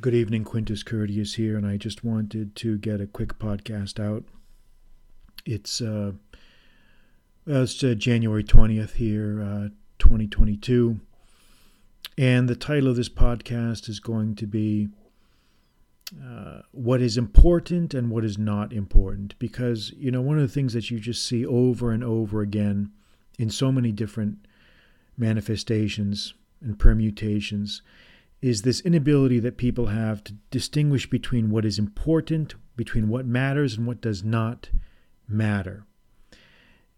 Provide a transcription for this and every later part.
Good evening, Quintus Curtius here, and I just wanted to get a quick podcast out. It's uh, it's uh, January twentieth here, uh, twenty twenty two, and the title of this podcast is going to be uh, "What is important and what is not important." Because you know, one of the things that you just see over and over again in so many different manifestations and permutations is this inability that people have to distinguish between what is important, between what matters and what does not matter.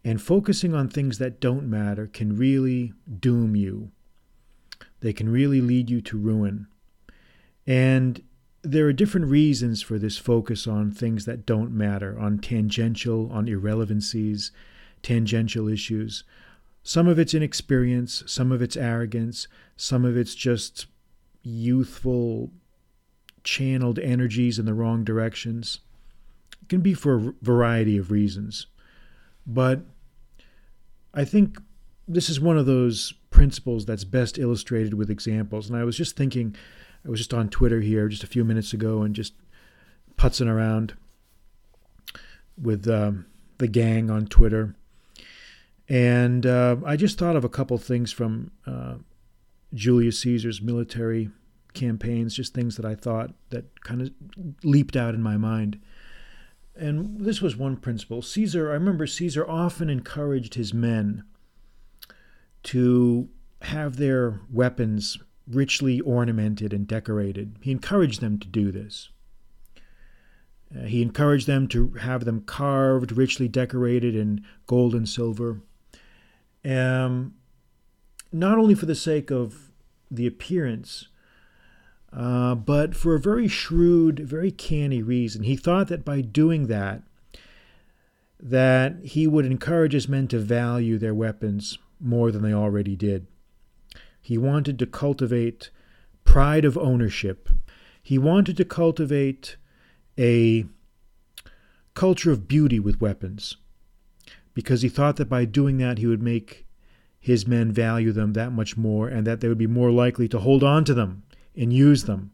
And focusing on things that don't matter can really doom you. They can really lead you to ruin. And there are different reasons for this focus on things that don't matter, on tangential, on irrelevancies, tangential issues. Some of it's inexperience, some of it's arrogance, some of it's just youthful, channeled energies in the wrong directions. It can be for a variety of reasons. But I think this is one of those principles that's best illustrated with examples. And I was just thinking, I was just on Twitter here just a few minutes ago and just putzing around with um, the gang on Twitter. And uh, I just thought of a couple things from uh, Julius Caesar's military campaigns, just things that I thought that kind of leaped out in my mind. And this was one principle. Caesar, I remember Caesar often encouraged his men to have their weapons richly ornamented and decorated. He encouraged them to do this. Uh, he encouraged them to have them carved, richly decorated in gold and silver. Um, not only for the sake of the appearance, uh, but for a very shrewd, very canny reason. He thought that by doing that, that he would encourage his men to value their weapons more than they already did. He wanted to cultivate pride of ownership. He wanted to cultivate a culture of beauty with weapons because he thought that by doing that he would make his men value them that much more and that they would be more likely to hold on to them and use them.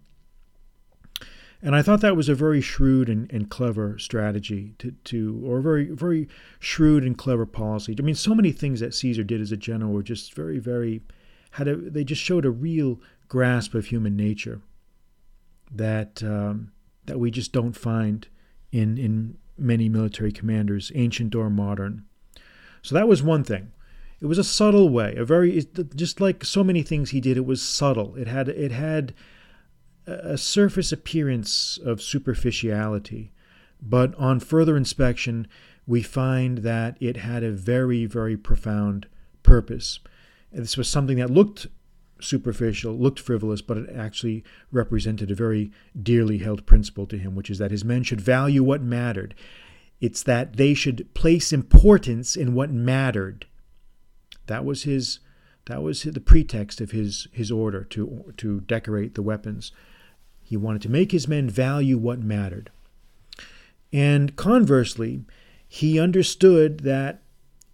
And I thought that was a very shrewd and, and clever strategy to, to, or very, very shrewd and clever policy. I mean, so many things that Caesar did as a general were just very, very, had a, they just showed a real grasp of human nature that, um, that we just don't find in, in many military commanders, ancient or modern. So that was one thing. It was a subtle way, a very just like so many things he did. It was subtle. It had it had a surface appearance of superficiality, but on further inspection, we find that it had a very very profound purpose. This was something that looked superficial, looked frivolous, but it actually represented a very dearly held principle to him, which is that his men should value what mattered. It's that they should place importance in what mattered that was his that was the pretext of his his order to to decorate the weapons. He wanted to make his men value what mattered. And conversely, he understood that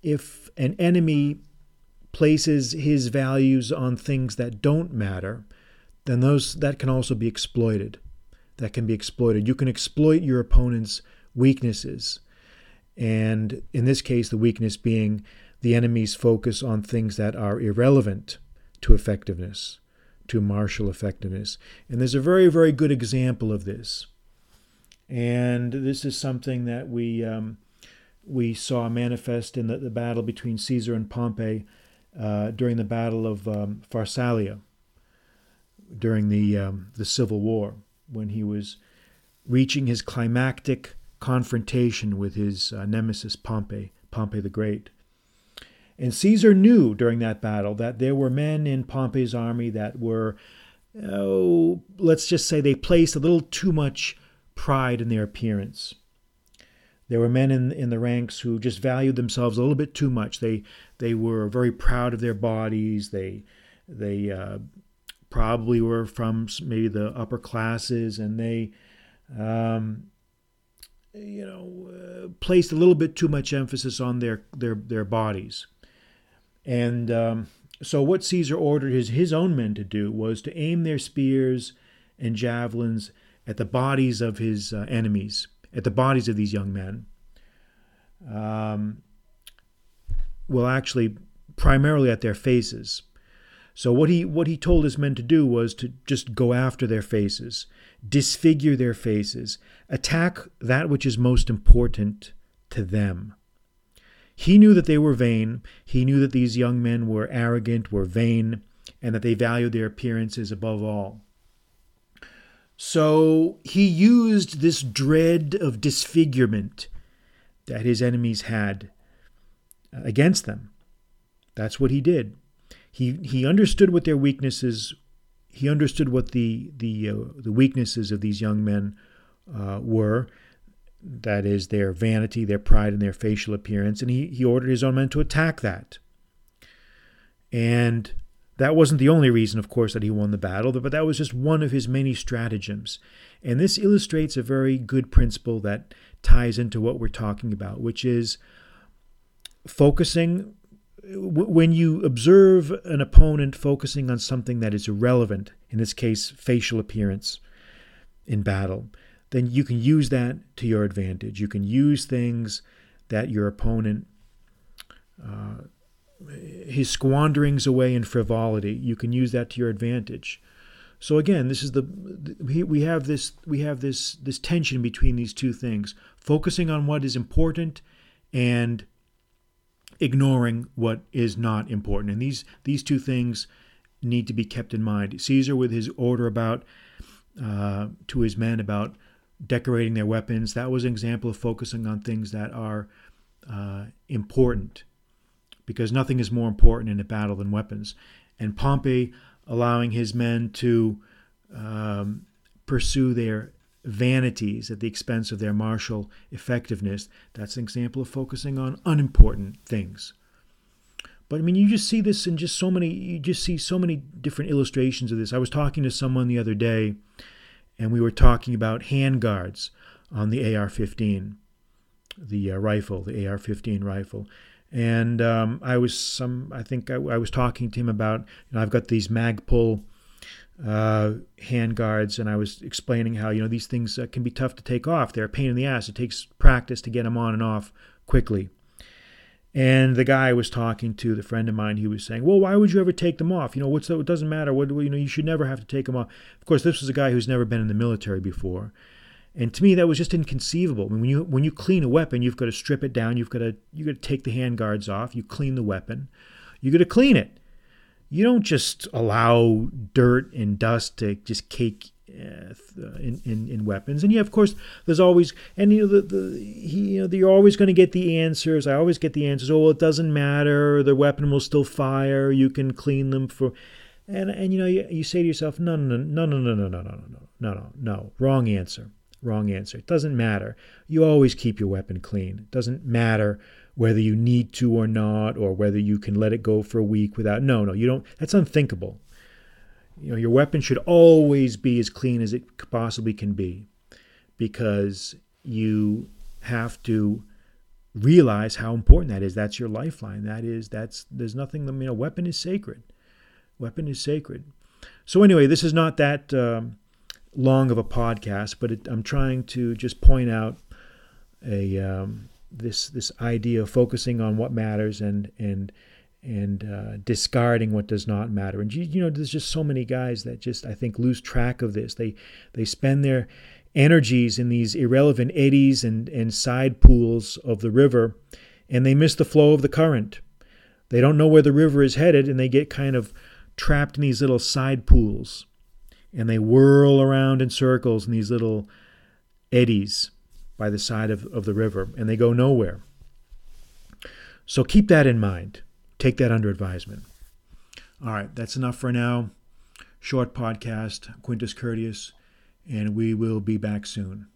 if an enemy places his values on things that don't matter, then those that can also be exploited. That can be exploited. You can exploit your opponent's weaknesses. And in this case, the weakness being the enemy's focus on things that are irrelevant to effectiveness, to martial effectiveness. And there's a very, very good example of this. And this is something that we, um, we saw manifest in the, the, battle between Caesar and Pompey uh, during the Battle of um, Pharsalia, during the, um, the Civil War, when he was reaching his climactic confrontation with his uh, nemesis Pompey, Pompey the Great. And Caesar knew during that battle that there were men in Pompey's army that were, oh, let's just say they placed a little too much pride in their appearance. There were men in, in the ranks who just valued themselves a little bit too much. They they were very proud of their bodies. They they uh, probably were from maybe the upper classes, and they um, you know uh, placed a little bit too much emphasis on their their their bodies. And um, so, what Caesar ordered his, his own men to do was to aim their spears and javelins at the bodies of his uh, enemies, at the bodies of these young men. Um, well, actually, primarily at their faces. So what he what he told his men to do was to just go after their faces, disfigure their faces, attack that which is most important to them. He knew that they were vain. He knew that these young men were arrogant, were vain, and that they valued their appearances above all. So he used this dread of disfigurement that his enemies had against them. That's what he did he he understood what their weaknesses he understood what the the uh, the weaknesses of these young men uh, were that is their vanity their pride and their facial appearance and he he ordered his own men to attack that. And that wasn't the only reason of course that he won the battle but that was just one of his many stratagems. And this illustrates a very good principle that ties into what we're talking about which is focusing when you observe an opponent focusing on something that is irrelevant, in this case, facial appearance in battle, then you can use that to your advantage. You can use things that your opponent, uh, his squanderings away in frivolity, you can use that to your advantage. So again, this is the we have this we have this this tension between these two things, focusing on what is important and ignoring what is not important. And these these two things need to be kept in mind. Caesar, with his order about uh, to his men about decorating their weapons, that was an example of focusing on things that are uh, important, because nothing is more important in a battle than weapons. And Pompey allowing his men to um, pursue their vanities at the expense of their martial effectiveness. That's an example of focusing on unimportant things. But I mean, you just see this in just so many, you just see so many different illustrations of this. I was talking to someone the other day, and we were talking about handguards on the AR 15, the uh, rifle, the AR 15 rifle. And um, I was some, I think I, I, was talking to him about, you know, I've got these Magpul uh, hand guards, and I was explaining how you know these things uh, can be tough to take off. They're a pain in the ass. It takes practice to get them on and off quickly. And the guy I was talking to, the friend of mine, he was saying, "Well, why would you ever take them off? You know, what's the, it doesn't matter. What you know, you should never have to take them off." Of course, this was a guy who's never been in the military before, and to me, that was just inconceivable. I mean, when you when you clean a weapon, you've got to strip it down. You've got to you got to take the hand guards off. You clean the weapon. You got to clean it you don't just allow dirt and dust to just cake uh, in, in, in weapons. And yeah, of course, there's always and you know the, the he, you know you're always going to get the answers. I always get the answers. Oh, well, it doesn't matter. The weapon will still fire. You can clean them for. And and you know you, you say to yourself, no no no no no no no no no no no no no wrong answer. Wrong answer. It doesn't matter. You always keep your weapon clean. It doesn't matter whether you need to or not, or whether you can let it go for a week without. No, no, you don't. That's unthinkable. You know, your weapon should always be as clean as it possibly can be, because you have to realize how important that is. That's your lifeline. That is, that's there's nothing. Mean, a weapon is sacred. Weapon is sacred. So anyway, this is not that um, long of a podcast, but it, I'm trying to just point out a um, this this idea of focusing on what matters and and and uh, discarding what does not matter. And you, you know, there's just so many guys that just I think lose track of this. They they spend their energies in these irrelevant eddies and, and side pools of the river, and they miss the flow of the current. They don't know where the river is headed, and they get kind of trapped in these little side pools, and they whirl around in circles in these little eddies by the side of, of the river, and they go nowhere. So keep that in mind. Take that under advisement. All right, that's enough for now. Short podcast, Quintus Curtius, and we will be back soon.